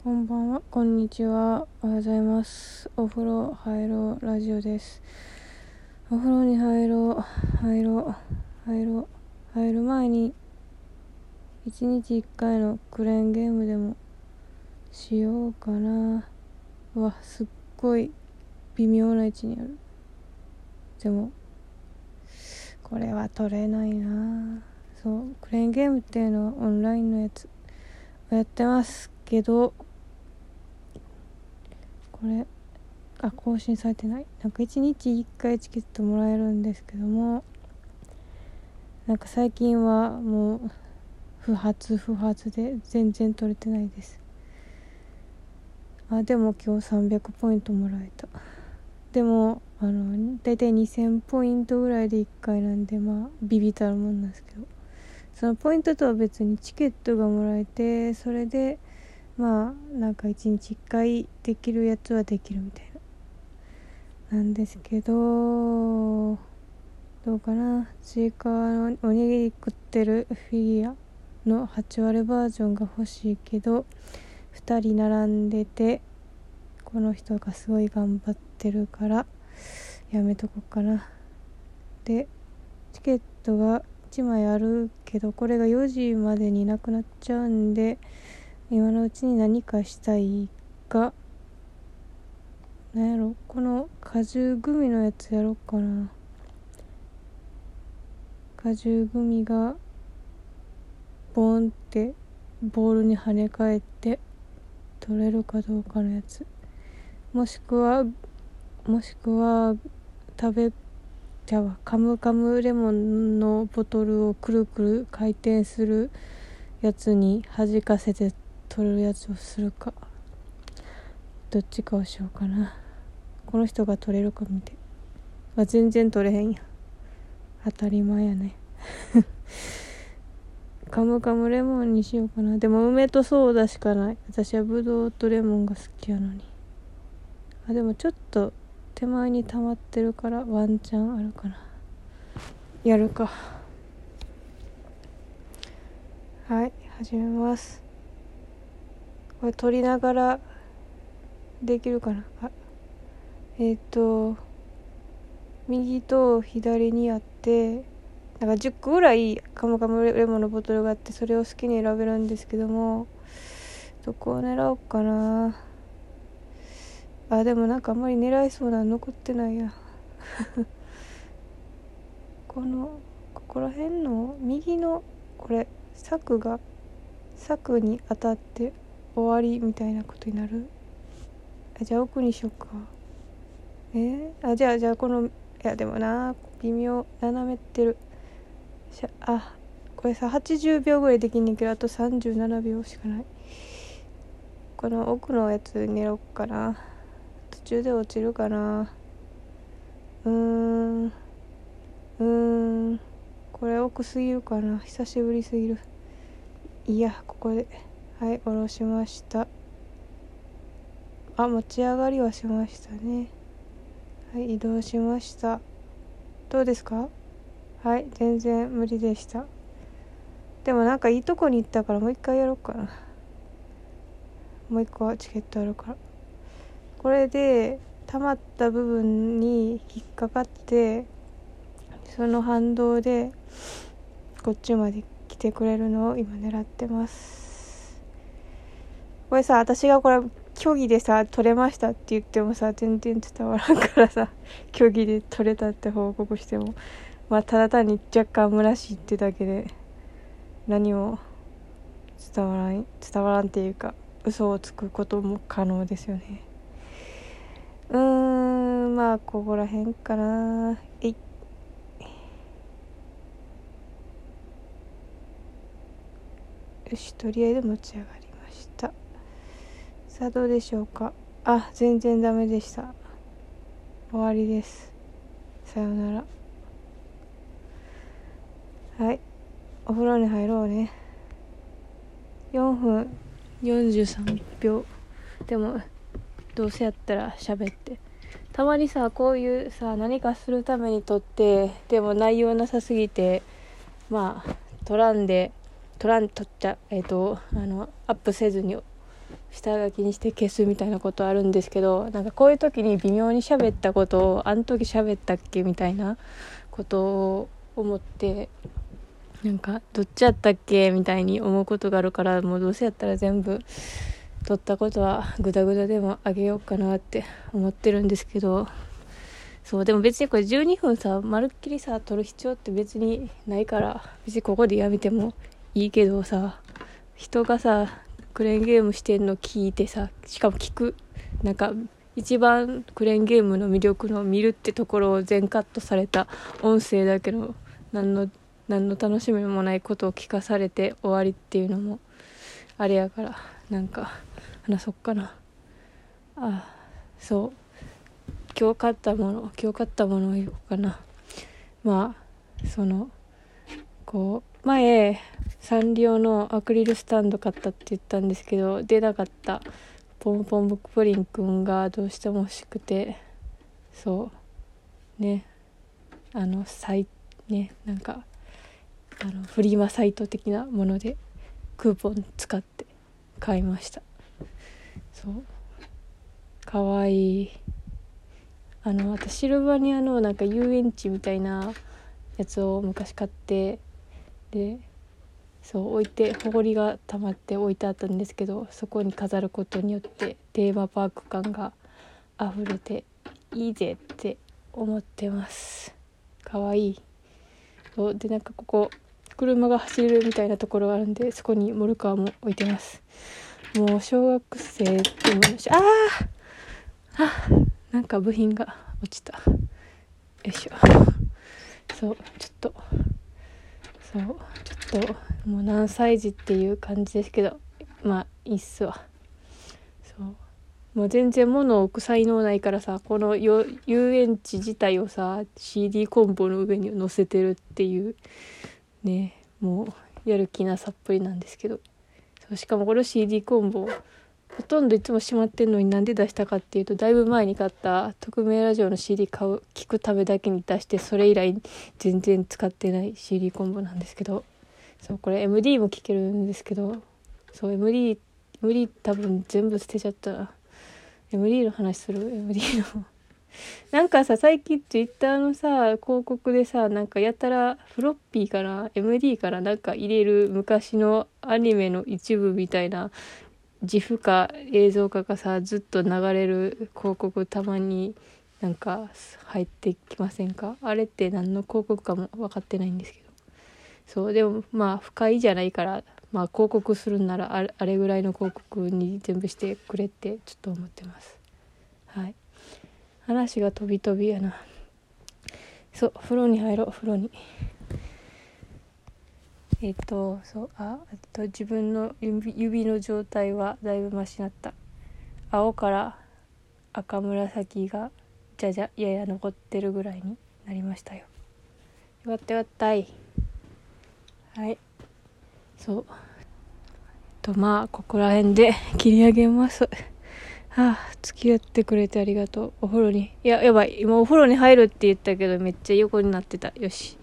こんばんは、こんにちは、おはようございます。お風呂入ろうラジオです。お風呂に入ろう、入ろう、入ろう、入る前に、一日一回のクレーンゲームでもしようかな。うわ、すっごい微妙な位置にある。でも、これは取れないなそう、クレーンゲームっていうのはオンラインのやつをやってますけど、これあ更新されてない？なんか1日1回チケットもらえるんですけどもなんか最近はもう不発不発で全然取れてないです。あでも今日300ポイントもらえた。でもあの大体2000ポイントぐらいで1回なんでまあビビたるもんなんですけど。そのポイントとは別にチケットがもらえてそれでまあなんか一日一回できるやつはできるみたいな。なんですけどどうかな。ちいかわのおにぎり食ってるフィギュアの8割バージョンが欲しいけど2人並んでてこの人がすごい頑張ってるからやめとこうかな。でチケットが1枚あるけどこれが4時までになくなっちゃうんで今のうちに何かしたいがなんやろこの果汁グミのやつやろうかな。果汁グミがボーンってボールに跳ね返って取れるかどうかのやつ。もしくはもしくは食べじゃあカムカムレモンのボトルをくるくる回転するやつに弾かせて取るやつをするか。どっちかをしようかな。この人が取れるか見て。あ全然取れへんや当たり前やね。カムカムレモンにしようかな。でも梅とソーダしかない。私はブドウとレモンが好きやのに。あでもちょっと手前に溜まってるからワンチャンあるかな。やるか。はい始めます。これ撮りながらできるかな？あえっ、ー、と右と左にあってなんか10個ぐらいカムカムレモンのボトルがあってそれを好きに選べるんですけどもどこを狙おうかな？あでもなんかあんまり狙いそうなの残ってないや。このここら辺の右のこれ柵が柵に当たって終わりみたいなことになる？あじゃあ奥にしようか。え？ー、あじゃあじゃあこのいやでもな微妙斜めってる。しゃあこれさ80秒ぐらいできんねんけどあと37秒しかない。この奥のやつ狙おうかな。途中で落ちるかな。うーん。うーん。これ奥すぎるかな。久しぶりすぎる。いやここで。はい下ろしました。あ持ち上がりはしましたね。はい移動しました。どうですか？はい全然無理でした。でもなんかいいとこに行ったからもう一回やろうかな。もう一個はチケットあるから。これで溜まった部分に引っかかってその反動でこっちまで来てくれるのを今狙ってます。これさ私がこれ虚偽でさ取れましたって言ってもさ全然伝わらんからさ 虚偽で取れたって報告しても。まあただ単に若干虚しいってだけで何も伝わらん伝わらんっていうか嘘をつくことも可能ですよね。うーんまあここら辺かな。えい。よしとりあえず持ち上がりました。さあどうでしょうか？あ全然ダメでした。終わりです。さようなら。はい。お風呂に入ろうね。4分。43秒でもどうせやったら喋って。たまにさこういうさ何かするために撮ってでも内容なさすぎてまあ撮らんで撮らん撮っちゃえっ、ー、とあのアップせずに下書きにして消すみたいなことあるんですけどなんかこういう時に微妙に喋ったことをあの時喋ったっけみたいなことを思ってなんかどっちやったっけみたいに思うことがあるからもうどうせやったら全部撮ったことはグダグダでもあげようかなって思ってるんですけどそうでも別にこれ12分さまるっきりさ撮る必要って別にないから別にここでやめてもいいけどさ人がさクレーンゲームしてんの聞いてさしかも聞く。なんか一番クレーンゲームの魅力の見るってところを全カットされた。音声だけの何の何の楽しみもないことを聞かされて終わりっていうのもあれやから。なんか話そっかな。あそう。今日買ったもの今日買ったものを言おうかな。まあそのこう前サンリオのアクリルスタンド買ったって言ったんですけど出なかった。ポンポンブックプリンくんがどうしても欲しくて。そう。ね。あのサイねなんかあのフリーマサイト的なものでクーポン使って買いました。そう。かわいい。あの私シルバニアのなんか遊園地みたいなやつを昔買ってでそう置いてほこりが溜まって置いてあったんですけどそこに飾ることによってテーマパーク感が溢れていいぜって思ってます。かわいい。そうでなんかここ車が走るみたいなところがあるんでそこにモルカーも置いてます。もう小学生でもしたああなんか部品が落ちた。よいしょ。そうちょっと。そうちょっとともう何歳児っていう感じですけどまあいいっすわ。そう。もう全然物を置く才能ないからさこの遊園地自体をさ CD コンボの上に載せてるっていうねもうやる気なさっぷりなんですけど。そうしかもこれ CD コンボほとんどいつもしまってんのになんで出したかっていうとだいぶ前に買った匿名ラジオの CD 買う聞くためだけに出してそれ以来全然使ってない CD コンボなんですけど。そうこれ MD も聴けるんですけどそう MD MD 多分全部捨てちゃった。な MD の話する？MD の。なんかさ最近 Twitter のさ広告でさなんかやたらフロッピーから MD からなんか入れる昔のアニメの一部みたいな自負か映像化がさずっと流れる広告たまになんか入ってきませんか？あれって何の広告かも分かってないんですけど。そうでもまあ不快じゃないからまあ広告するんならあれぐらいの広告に全部してくれってちょっと思ってます。はい。話が飛び飛びやな。そう風呂に入ろう風呂に。えっ、とそうあえっと自分の指指の状態はだいぶマシになった。青から赤紫がじゃじゃやや残ってるぐらいになりましたよ。よかったよかったい。はい。そう。とまあここら辺で切り上げます。はあ付き合ってくれてありがとう。お風呂に。いややばい。今お風呂に入るって言ったけどめっちゃ横になってた。よし。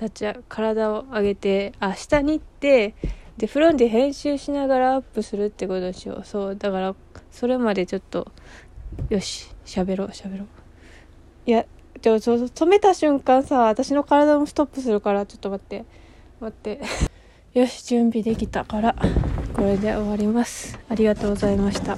立ち体を上げてあ下に行ってでフロンで編集しながらアップするってことしよう。そうだからそれまでちょっとよし喋ろう喋ろう。いやでも止めた瞬間さ私の体もストップするからちょっと待って。待って。よし準備できたからこれで終わります。ありがとうございました。